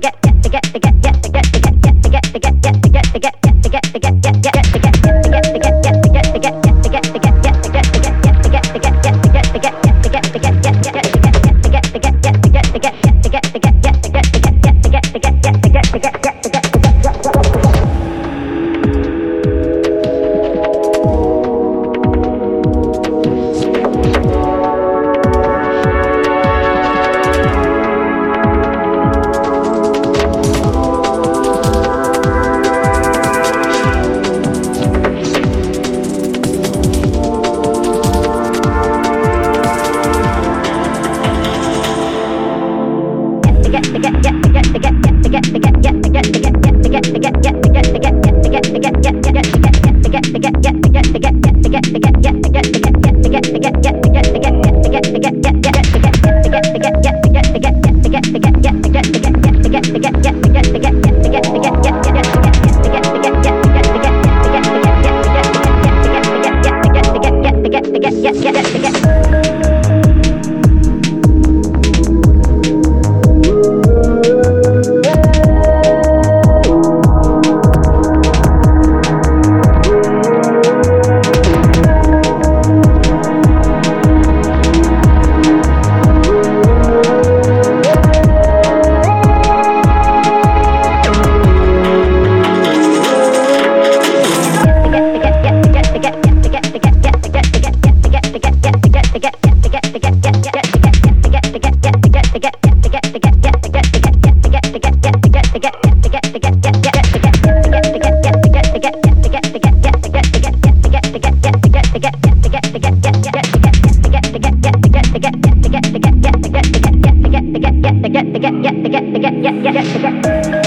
get, get, get, get, get, get the get get the get the get get get get the get.